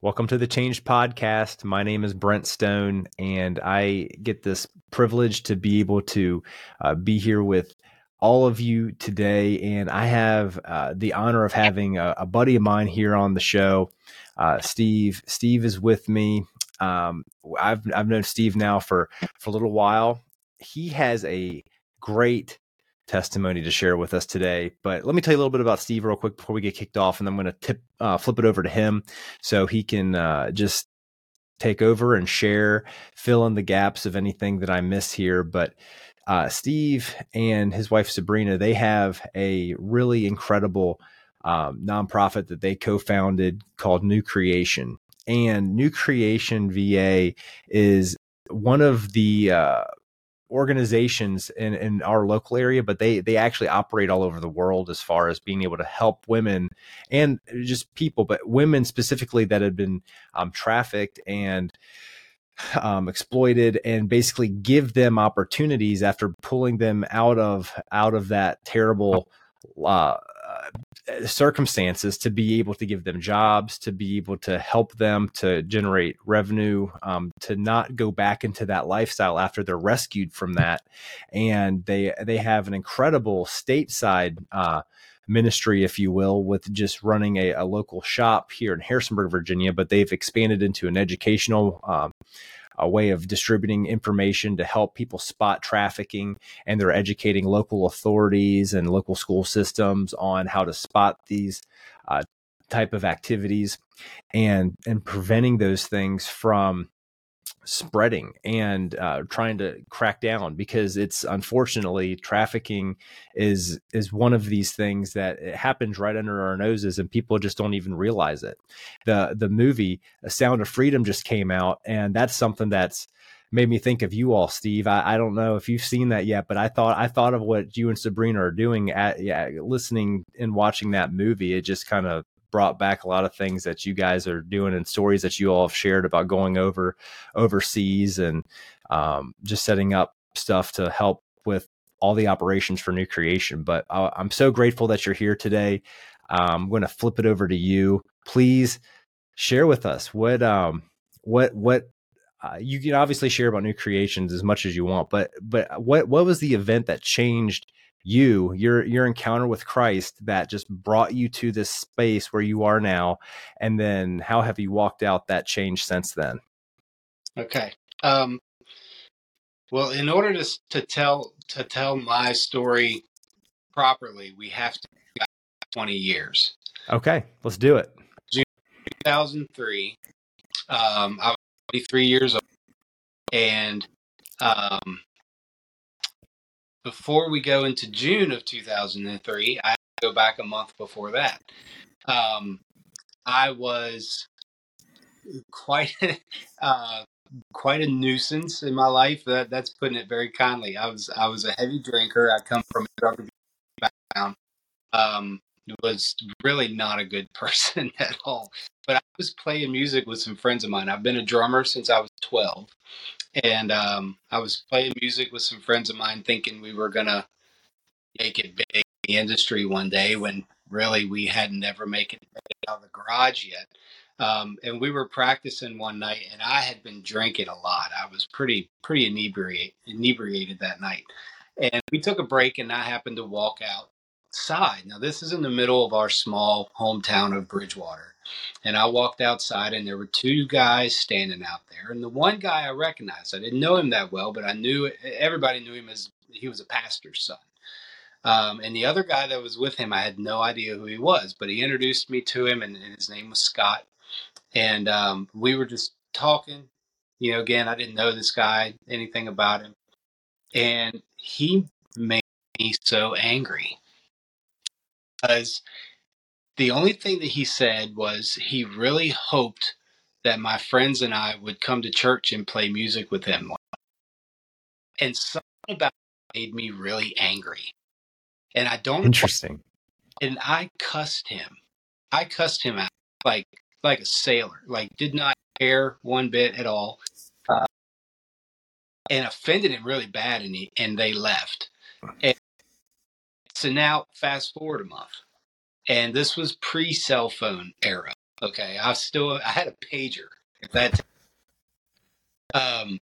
Welcome to the Changed Podcast. My name is Brent Stone, and I get this privilege to be able to uh, be here with all of you today. And I have uh, the honor of having a, a, buddy of mine here on the show, uh, Steve. Steve is with me. Um, I've I've known Steve now for for a little while. He has a great testimony to share with us today. But let me tell you a little bit about Steve real quick before we get kicked off, and then I'm going to tip uh, flip it over to him so he can uh, just take over and share, fill in the gaps of anything that I miss here. But uh, Steve and his wife Sabrina, they have a really incredible um, nonprofit that they co-founded called New Creation. And New Creation VA is one of the uh, organizations in, in our local area, but they they actually operate all over the world as far as being able to help women and just people, but women specifically that had been um, trafficked and um, exploited, and basically give them opportunities after pulling them out of out of that terrible. Uh, circumstances to be able to give them jobs, to be able to help them to generate revenue, um, to not go back into that lifestyle after they're rescued from that. And they they have an incredible stateside uh, ministry, if you will, with just running a, a, local shop here in Harrisonburg, Virginia. But they've expanded into an educational. Um, a way of distributing information to help people spot trafficking and they're educating local authorities and local school systems on how to spot these uh, type of activities and and preventing those things from spreading and uh, trying to crack down because it's unfortunately trafficking is is one of these things that it happens right under our noses and people just don't even realize it. The the movie A Sound of Freedom just came out and that's something that's made me think of you all, Steve. I, I don't know if you've seen that yet, but I thought I thought of what you and Sabrina are doing at yeah, listening and watching that movie. It just kind of brought back a lot of things that you guys are doing and stories that you all have shared about going over overseas and um, just setting up stuff to help with all the operations for new creation. But uh, I'm so grateful that you're here today. I'm going to flip it over to you. Please share with us what um, what what uh, you can obviously share about new creations as much as you want, but but what what was the event that changed you your your encounter with Christ that just brought you to this space where you are now and then how have you walked out that change since then? Okay um well in order to to tell to tell my story properly we have to 20 years. Okay let's do it. June 2003 um I was 23 years old and um before we go into June of 2003, I go back a month before that. Um, I was quite uh, quite a nuisance in my life. That that's putting it very kindly. I was I was a heavy drinker. I come from a drug background. Um, was really not a good person at all. But I was playing music with some friends of mine. I've been a drummer since I was 12 and um, I was playing music with some friends of mine, thinking we were gonna make it big in the industry one day. When really we hadn't ever make it out of the garage yet. Um, and we were practicing one night, and I had been drinking a lot. I was pretty pretty inebriated inebriated that night, and we took a break, and I happened to walk outside. Now this is in the middle of our small hometown of Bridgewater, and I walked outside, and there were two guys standing out there. And the one guy I recognized, I didn't know him that well, but I knew everybody knew him as he was a pastor's son. Um, and the other guy that was with him, I had no idea who he was, but he introduced me to him, and, and his name was Scott. And um, we were just talking. You know, again, I didn't know this guy, anything about him. And he made me so angry because the only thing that he said was he really hoped that my friends and I would come to church and play music with him. And something about it made me really angry. And I don't interesting. And I cussed him. I cussed him out like like a sailor. Like did not care one bit at all. Uh, and offended him really bad and he and they left. And so now fast forward a month and this was pre cell phone era. Okay, I still I had a pager. If that, um,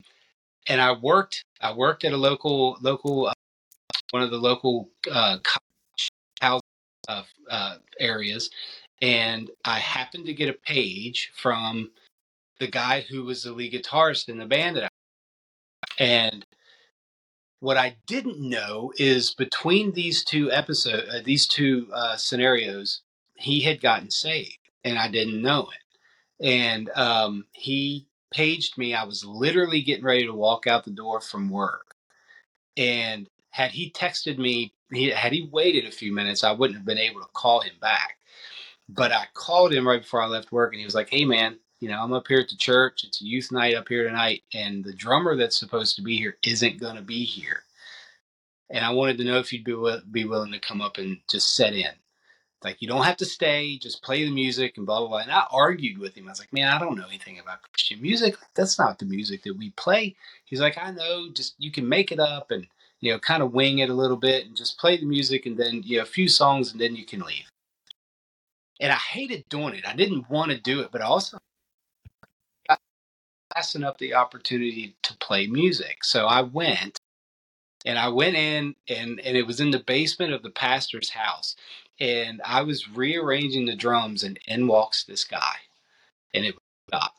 and I worked I worked at a local local uh, one of the local uh, house uh, uh, areas, and I happened to get a page from the guy who was the lead guitarist in the band and what I didn't know is between these two episodes, uh, these two uh, scenarios, he had gotten saved, and I didn't know it. And um, he paged me. I was literally getting ready to walk out the door from work, and had he texted me, he, had he waited a few minutes, I wouldn't have been able to call him back. But I called him right before I left work, and he was like, "Hey, man." You know, I'm up here at the church. It's a youth night up here tonight, and the drummer that's supposed to be here isn't going to be here and I wanted to know if you'd be be willing to come up and just set in. Like you don't have to stay, just play the music and blah blah blah. And I argued with him. I was like, man, I don't know anything about Christian music. That's not the music that we play. He's like, I know. Just you can make it up and you know, kind of wing it a little bit and just play the music and then you know a few songs and then you can leave. And I hated doing it. I didn't want to do it, but also passing up the opportunity to play music. So I went and I went in and and it was in the basement of the pastor's house and I was rearranging the drums and in walks this guy and it was God.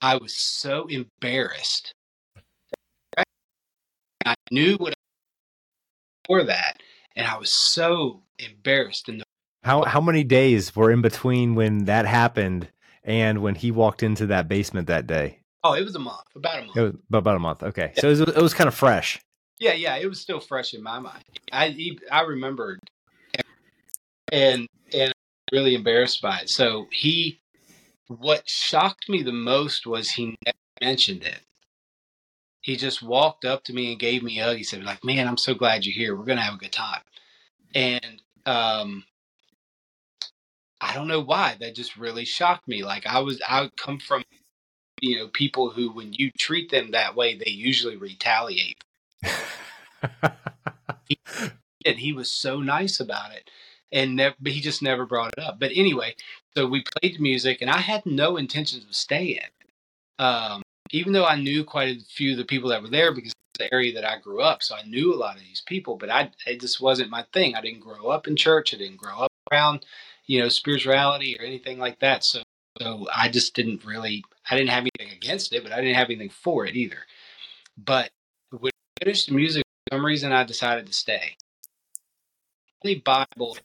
I was so embarrassed. I knew what for that and I was so embarrassed and how how many days were in between when that happened and when he walked into that basement that day? Oh, it was a month, about a month. It was about a month. Okay, yeah. so it was, it was kind of fresh. Yeah, yeah, it was still fresh in my mind. I I remembered, and and really embarrassed by it. So he, what shocked me the most was he never mentioned it. He just walked up to me and gave me a hug. He said, "Like, man, I'm so glad you're here. We're gonna have a good time." And um, I don't know why that just really shocked me. Like I was, I come from you know people who when you treat them that way they usually retaliate he, and he was so nice about it and never, he just never brought it up but anyway so we played the music and i had no intentions of staying um, even though i knew quite a few of the people that were there because it's the area that i grew up so i knew a lot of these people but i it just wasn't my thing i didn't grow up in church i didn't grow up around you know spirituality or anything like that so so I just didn't really, I didn't have anything against it, but I didn't have anything for it either. But when I finished the music, for some reason I decided to stay. The Bible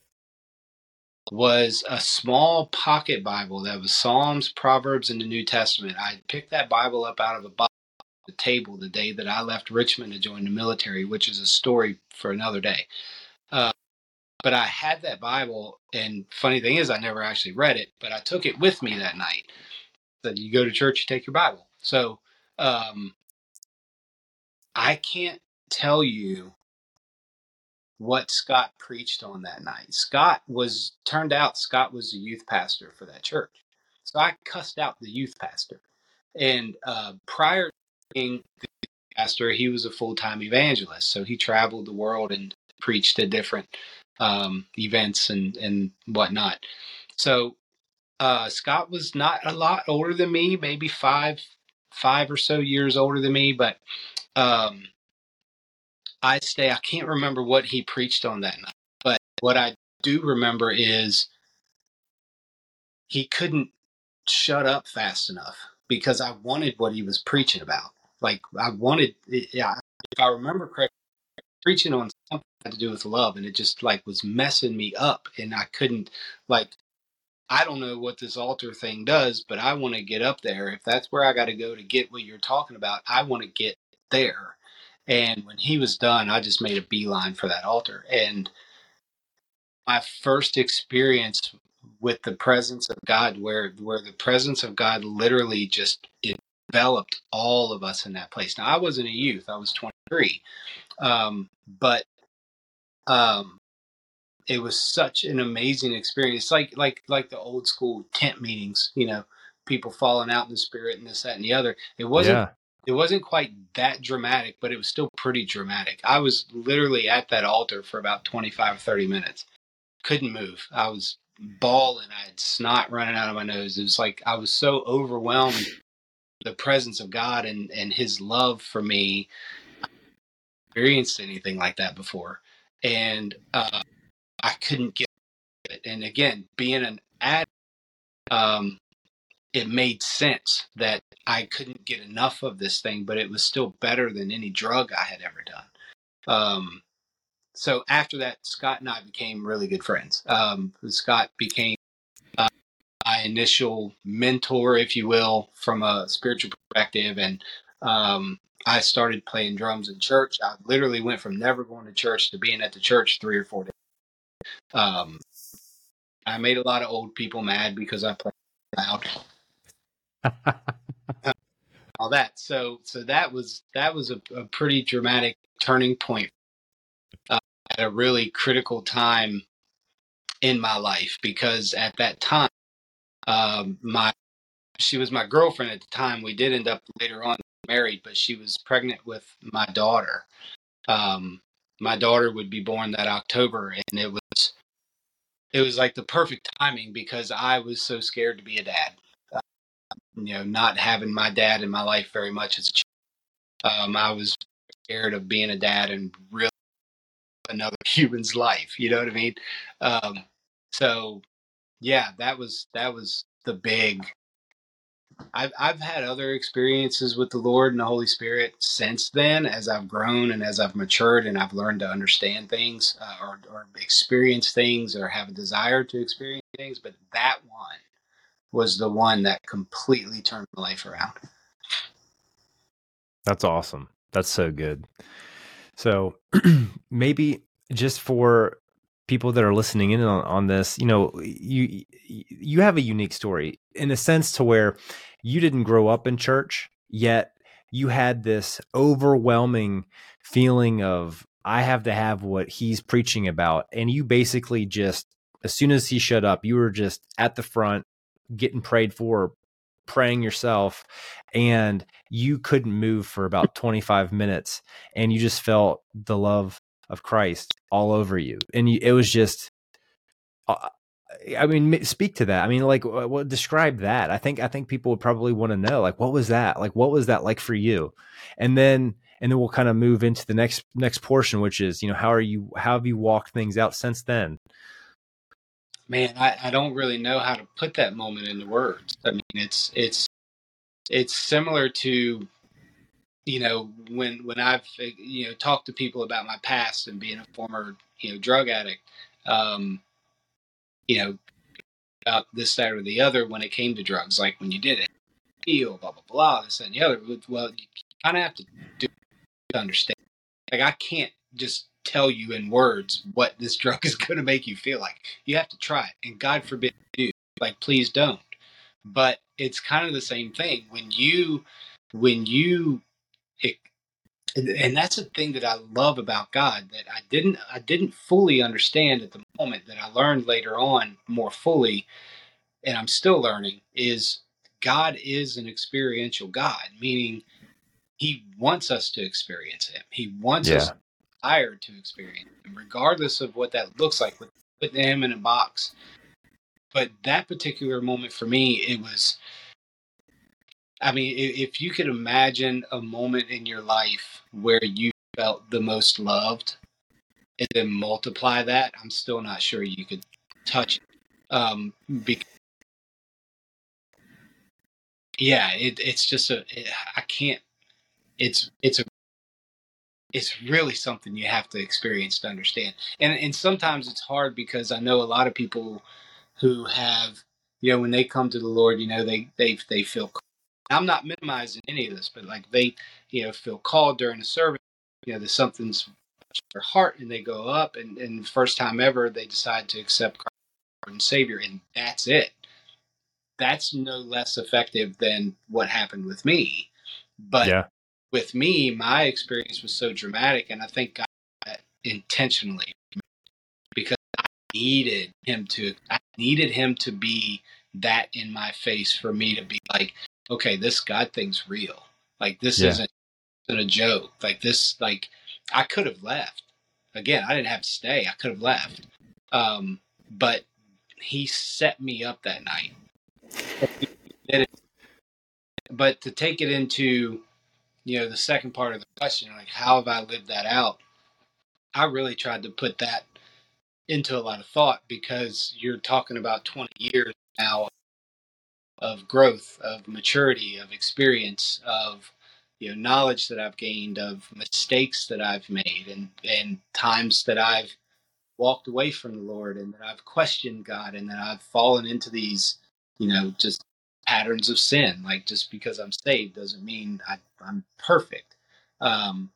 was a small pocket Bible that was Psalms, Proverbs, and the New Testament. I picked that Bible up out of a box the table the day that I left Richmond to join the military, which is a story for another day. Uh, but I had that Bible, and funny thing is, I never actually read it, but I took it with me that night. That you go to church, you take your Bible. So um, I can't tell you what Scott preached on that night. Scott was turned out Scott was the youth pastor for that church, so I cussed out the youth pastor. And uh, prior to being the pastor, he was a full time evangelist, so he traveled the world and preached at different um, events and and whatnot. So uh, Scott was not a lot older than me, maybe five five or so years older than me, but um, I stay. I can't remember what he preached on that night, but what I do remember is he couldn't shut up fast enough because I wanted what he was preaching about. Like I wanted, yeah. If I remember correctly, preaching on something had to do with love and it just like was messing me up and I couldn't like I don't know what this altar thing does, but I want to get up there. If that's where I got to go to get what you're talking about, I want to get there. And when he was done, I just made a beeline for that altar. And my first experience with the presence of God, where where the presence of God literally just enveloped all of us in that place. Now I wasn't a youth; I was 23, um, but um, it was such an amazing experience. Like like like the old school tent meetings, you know, people falling out in the spirit and this, that, and the other. It wasn't yeah. it wasn't quite that dramatic, but it was still pretty dramatic. I was literally at that altar for about 25 or 30 minutes. Couldn't move. I was bawling. I had snot running out of my nose. It was like I was so overwhelmed the presence of God and and His love for me. experienced anything like that before, and uh, I couldn't get it. And again, being an addict, um, it made sense that I couldn't get enough of this thing, but it was still better than any drug I had ever done. Um, so after that, Scott and I became really good friends. Um, Scott became uh, my initial mentor, if you will, from a spiritual perspective, and um, I started playing drums in church. I literally went from never going to church to being at the church three or four days. Um, I made a lot of old people mad because I played loud. all that. So so that was that was a, a pretty dramatic turning point uh, at a really critical time in my life because at that time, um, my she was my girlfriend at the time. We did end up later on married, but she was pregnant with my daughter. Um, my daughter would be born that October, and it was it was like the perfect timing because I was so scared to be a dad you know, not having my dad in my life very much as a child. Um, I was scared of being a dad and really another human's life. You know what I mean? Um, so yeah, that was that was the big. I've I've had other experiences with the Lord and the Holy Spirit since then, as I've grown and as I've matured and I've learned to understand things uh, or or experience things or have a desire to experience things. But that one was the one that completely turned my life around. That's awesome. That's so good. So maybe just for people that are listening in on, on this, you know, you you have a unique story in a sense to where you didn't grow up in church, yet you had this overwhelming feeling of I have to have what he's preaching about, and you basically just as soon as he shut up, you were just at the front getting prayed for, praying yourself, and you couldn't move for about 25 minutes, and you just felt the love of Christ all over you, and you, it was just. Uh, Uh, I mean, speak to that. I mean, like, what describe that? I think I think people would probably want to know, like, what was that? Like, what was that like for you? And then and then we'll kind of move into the next next portion, which is, you know, how are you? How have you walked things out since then? man, I, I don't really know how to put that moment into words. I mean, it's it's it's similar to you know when when I've you know talked to people about my past and being a former you know drug addict, um, you know about this that or the other when it came to drugs, like when you did it, heal, blah blah blah, this and the other. Well, you kind of have to do to understand. Like I can't just tell you in words what this drug is going to make you feel like. You have to try it, and God forbid you do. Like, please don't. But it's kind of the same thing when you, when you, and that's the thing that I love about God that I didn't, I didn't fully understand at the moment that I learned later on more fully, and I'm still learning is God is an experiential God, meaning He wants us to experience Him. He wants yeah. us desired to experience, Him, regardless of what that looks like, with putting him in a box. But that particular moment for me, it was. I mean, if you could imagine a moment in your life where you felt the most loved, and then multiply that, I'm still not sure you could touch it. Um, because yeah, it, it's just a. It, I can't. It's it's a it's really something you have to experience to understand. And and sometimes it's hard because I know a lot of people who have, you know, when they come to the Lord, you know, they they they feel. I'm not minimizing any of this, but like they, you know, feel called during the service. You know, there's something's their heart, and they go up, and and first time ever they decide to accept Christ and Savior, and that's it. That's no less effective than what happened with me. But yeah with me, my experience was so dramatic, and I think God intentionally because I needed him to. I needed him to be that in my face for me to be like, okay, this God thing's real. Like this yeah. isn't, isn't a joke. Like this, like I could have left. Again, I didn't have to stay. I could have left. Um, but he set me up that night. But to take it into, you know, the second part of the question, like how have I lived that out? I really tried to put that into a lot of thought because you're talking about 20 years now of growth, of maturity, of experience, of you know knowledge that I've gained, of mistakes that I've made, and and times that I've walked away from the Lord and that I've questioned God and that I've fallen into these, you know, just patterns of sin. Like just because I'm saved doesn't mean I, am perfect. Um,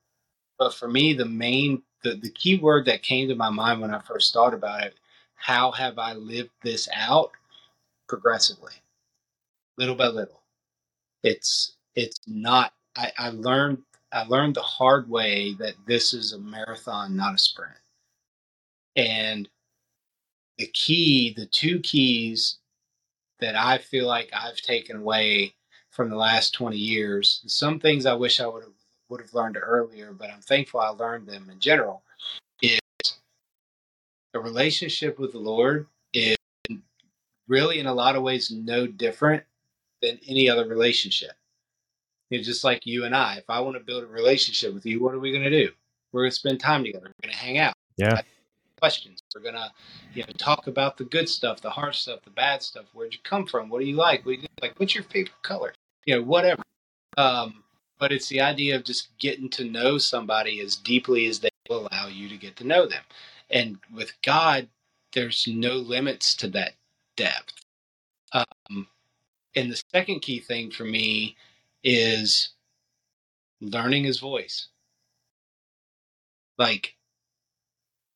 but for me, the main, the, the key word that came to my mind when I first thought about it, how have I lived this out? Progressively, little by little. It's, it's not, I, I learned, I learned the hard way that this is a marathon, not a sprint and the key, the two keys that I feel like I've taken away from the last 20 years, some things I wish I would have would have learned earlier, but I'm thankful I learned them in general, is a relationship with the Lord is really in a lot of ways no different than any other relationship. It's just like you and I. If I want to build a relationship with you, what are we going to do? We're going to spend time together. We're going to hang out. Yeah questions. We're gonna, you know, talk about the good stuff, the hard stuff, the bad stuff. Where'd you come from? What do you like? What do you like? What's your favorite color? You know, whatever. Um, but it's the idea of just getting to know somebody as deeply as they will allow you to get to know them. And with God, there's no limits to that depth. Um, and the second key thing for me is learning his voice. Like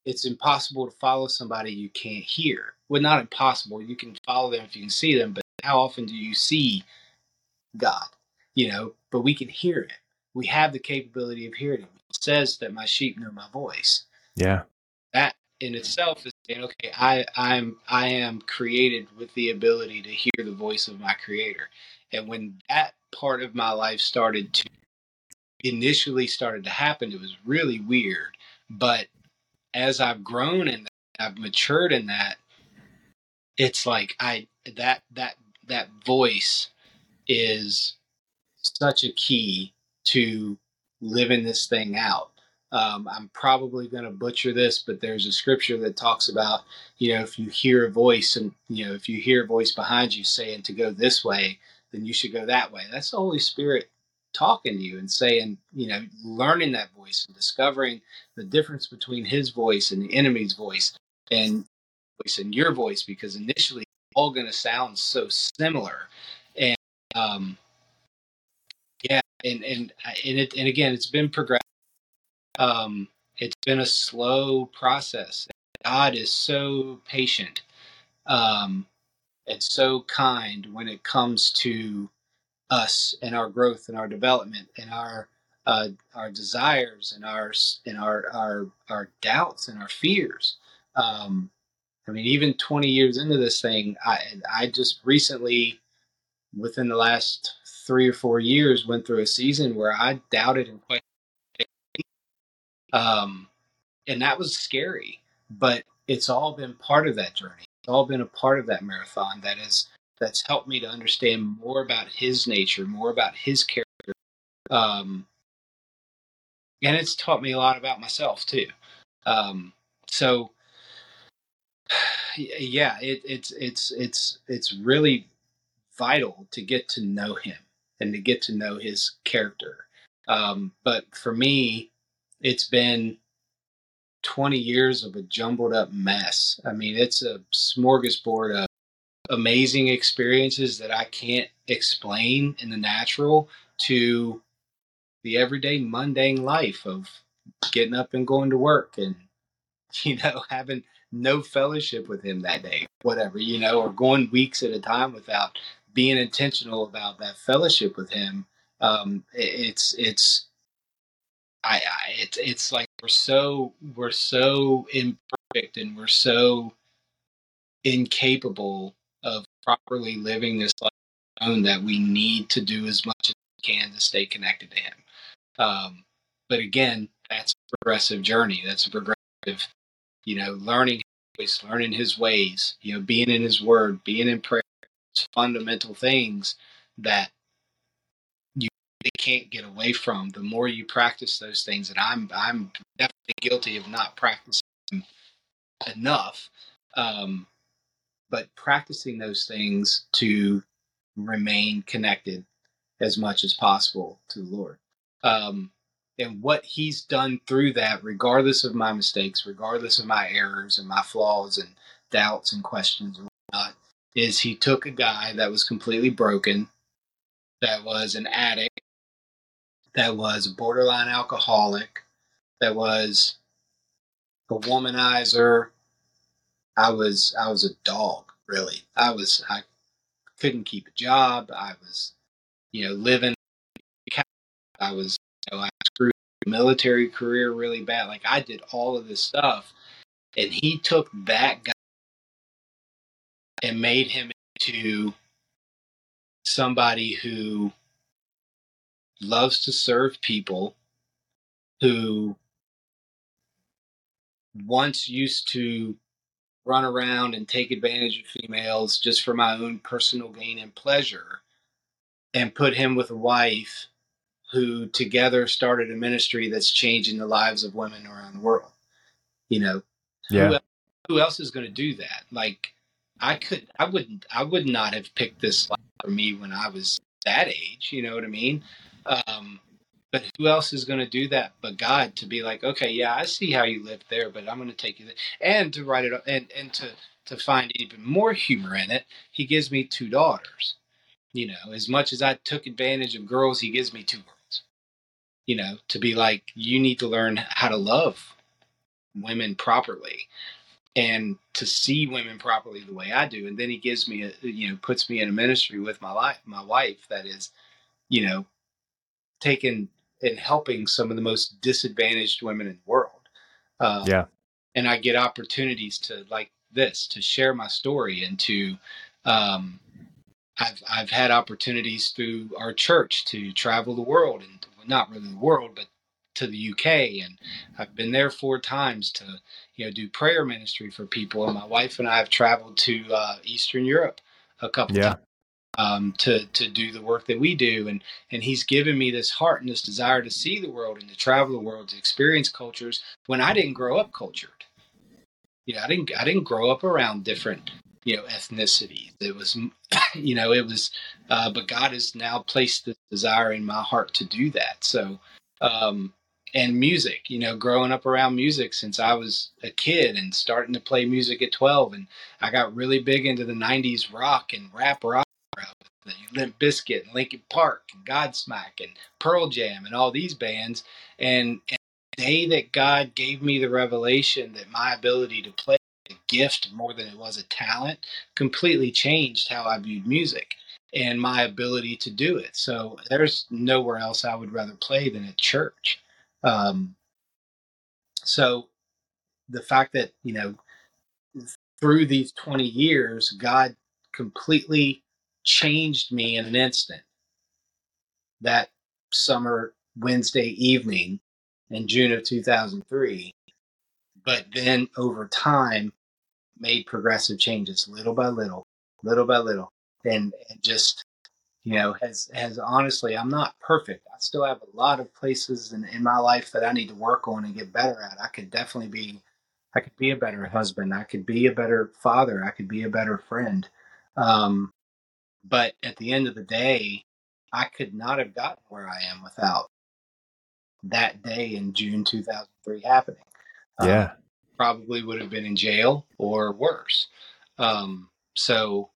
it's impossible to follow somebody you can't hear. Well, not impossible. You can follow them if you can see them, but how often do you see God? You know, but we can hear it. We have the capability of hearing him. It says that my sheep know my voice. Yeah. That in itself is saying, okay, I, I'm I am created with the ability to hear the voice of my creator. And when that part of my life started to initially started to happen, it was really weird. But as I've grown and I've matured in that, it's like I that that that voice is such a key to living this thing out. Um, I'm probably going to butcher this, but there's a scripture that talks about, you know, if you hear a voice and, you know, if you hear a voice behind you saying to go this way, then you should go that way. That's the Holy Spirit talking to you and saying, you know, learning that voice and discovering the difference between his voice and the enemy's voice and voice and your voice because initially all going to sound so similar and um yeah and and and it and again it's been progressive um it's been a slow process god is so patient um and so kind when it comes to us and our growth and our development and our uh, our desires and our and our our our doubts and our fears. Um, I mean, even 20 years into this thing, I I just recently, within the last three or four years, went through a season where I doubted and questioned. Um, and that was scary, but it's all been part of that journey. All been a part of that marathon that is that's helped me to understand more about his nature, more about his character. Um, and it's taught me a lot about myself too. Um, so yeah, it, it's it's it's it's really vital to get to know him and to get to know his character. Um, but for me, it's been 20 years of a jumbled up mess. I mean, it's a smorgasbord of amazing experiences that I can't explain in the natural to the everyday mundane life of getting up and going to work and you know having no fellowship with him that day whatever you know or going weeks at a time without being intentional about that fellowship with him um it's it's I, I it's it's like we're so we're so imperfect and we're so incapable of properly living this life that we need to do as much as we can to stay connected to him. Um, but again, that's a progressive journey. That's a progressive, you know, learning voice, learning his ways, you know, being in his word, being in prayer, fundamental things that you can't get away from. The more you practice those things, and I'm I'm definitely guilty of not practicing enough. Um, but practicing those things to remain connected as much as possible to the Lord. Um, and what he's done through that, regardless of my mistakes, regardless of my errors and my flaws and doubts and questions and whatnot, is he took a guy that was completely broken, that was an addict, that was a borderline alcoholic, that was a womanizer. I was I was a dog, really. I was I couldn't keep a job. I was, you know, living. I was, you know, I screwed military career really bad. Like I did all of this stuff, and he took that guy and made him into somebody who loves to serve people, who once used to run around and take advantage of females just for my own personal gain and pleasure, and put him with a wife who together started a ministry that's changing the lives of women around the world. You know, yeah. who, who else is going to do that? Like, I could, I wouldn't, I would not have picked this life for me when I was that age. You know what I mean? Um, but who else is going to do that but God to be like, okay, yeah, I see how you lived there, but I'm going to take you there. And to write it up and, and to, to find even more humor in it, he gives me two daughters. You know, as much as I took advantage of girls, he gives me two girls. You know, to be like, you need to learn how to love women properly and to see women properly the way I do. And then he gives me a, you know, puts me in a ministry with my life, my wife that is, you know, taking in helping some of the most disadvantaged women in the world. Um, yeah. And I get opportunities to like this, to share my story and to, um, I've, I've had opportunities through our church to travel the world and not really the world, but to the UK. And I've been there four times to, you know, do prayer ministry for people. And my wife and I have traveled to uh, Eastern Europe a couple yeah. times um, to to do the work that we do, and and He's given me this heart and this desire to see the world and to travel the world, to experience cultures when I didn't grow up cultured. You know, I didn't I didn't grow up around different you know ethnicities. It was you know it was, uh, but God has now placed the desire in my heart to do that. So. Um, and music, you know, growing up around music since I was a kid and starting to play music at 12. And I got really big into the 90s rock and rap rock Limp Bizkit and Linkin Park and Godsmack and Pearl Jam and all these bands. And, and the day that God gave me the revelation that my ability to play a gift more than it was a talent completely changed how I viewed music and my ability to do it. So there's nowhere else I would rather play than at church. Um, so the fact that, you know, through these 20 years, God completely changed me in an instant. That summer Wednesday evening in June of 2003, but then over time made progressive changes little by little, little by little, and, just you know has has honestly i'm not perfect. I still have a lot of places in, in my life that i need to work on and get better at. I could definitely be i could be a better husband. I could be a better father. I could be a better friend. Um, but at the end of the day, I could not have gotten where I am without that day in June 2003 happening. Um, yeah. Um, probably would have been in jail or worse. Um, so,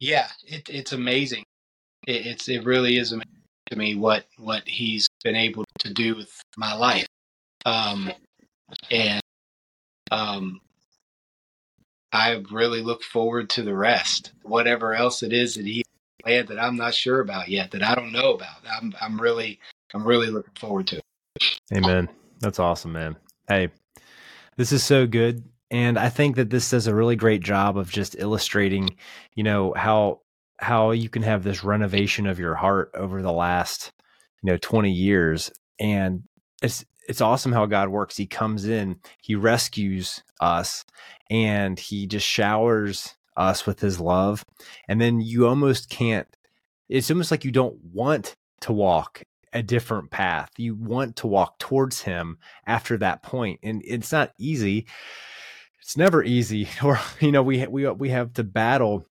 yeah, it, it's amazing. It, it's it really is amazing to me what what he's been able to do with my life. Um, and um, I really look forward to the rest. Whatever else it is that he had that I'm not sure about yet, that I don't know about. I'm I'm really I'm really looking forward to it. Amen. That's awesome, man. Hey, this is so good. And I think that this does a really great job of just illustrating, you know, how how you can have this renovation of your heart over the last, you know, 20 years. And it's it's awesome how God works. He comes in, he rescues us, and he just showers us with his love. And then you almost can't, it's almost like you don't want to walk a different path. You want to walk towards him after that point. And it's not easy. It's never easy. Or, you know, we, we, we have to battle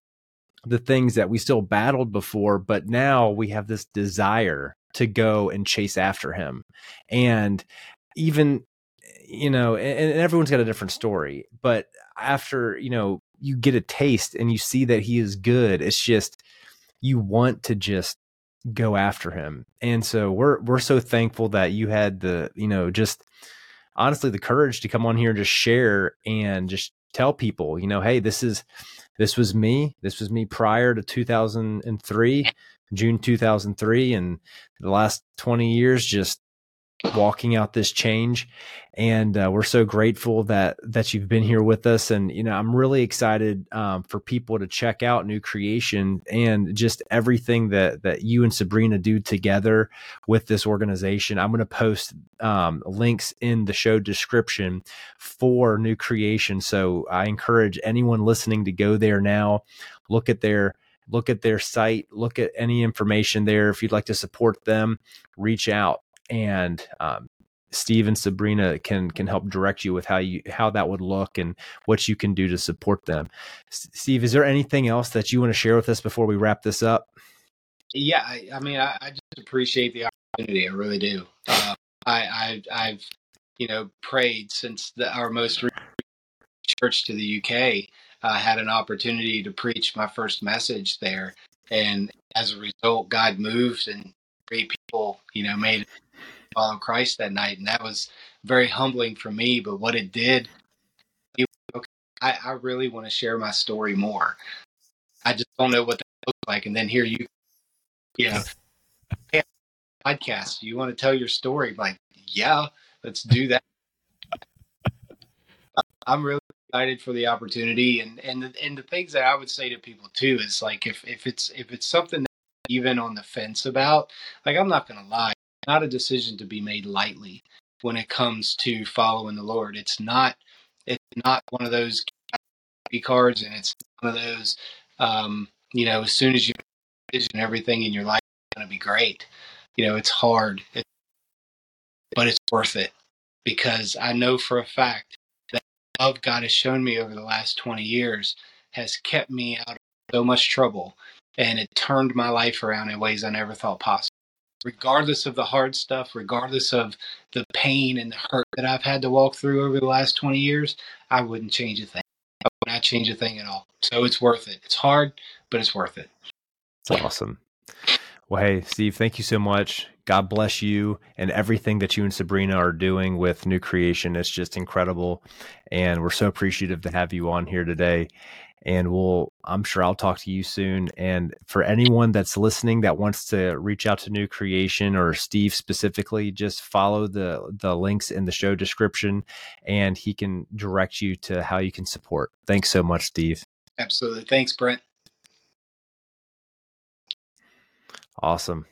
the things that we still battled before, but now we have this desire to go and chase after him. And even, you know, and, and everyone's got a different story, but after, you know, you get a taste and you see that he is good, it's just, you want to just go after him. And so we're, we're so thankful that you had the, you know, just honestly the courage to come on here and just share and just tell people, you know, hey, this is, this was me. This was me prior to 2003, June 2003. And the last 20 years, just walking out this change. And uh, we're so grateful that that you've been here with us. And you know i'm really excited um, for people to check out new creation and just everything that that you and sabrina do together with this organization. I'm going to post um, links in the show description for new creation. So i encourage anyone listening to go there now look at their look at their site look at any information there if you'd like to support them reach out and um, Steve and Sabrina can can help direct you with how you how that would look and what you can do to support them. S- Steve, is there anything else that you want to share with us before we wrap this up? Yeah, I, I mean, I, I, just appreciate the opportunity. I really do. Uh, I, I have you know prayed since the, our most recent church to the UK uh, had an opportunity to preach my first message there, and as a result, God moved and three people you know made follow Christ that night, and that was very humbling for me. But what it did, it, okay, I, I really want to share my story more. I just don't know what that looks like, and then here you, you know, hey, podcast. You want to tell your story? like, yeah, let's do that. I'm really excited for the opportunity, and and the, and the things that I would say to people too is like if if it's if it's something even on the fence about, like I'm not gonna lie, not a decision to be made lightly when it comes to following the Lord. It's not it's not one of those cards, and it's one of those um, you know as soon as you vision everything in your life is going to be great. You know, it's hard, it's, but it's worth it because I know for a fact love God has shown me over the last 20 years has kept me out of so much trouble and it turned my life around in ways I never thought possible regardless of the hard stuff, regardless of the pain and the hurt that I've had to walk through over the last 20 years, I wouldn't change a thing. I would not change a thing at all. So it's worth it. It's hard, but it's worth it. It's awesome. Well, hey, Steve, thank you so much. God bless you and everything that you and Sabrina are doing with New Creation. It's just incredible. And we're so appreciative to have you on here today. And we'll i'm sure i'll talk to you soon. And for anyone that's listening that wants to reach out to new creation or steve specifically just follow the the links in the show description and he can direct you to how you can support. Thanks so much steve. Absolutely. Thanks brent. Awesome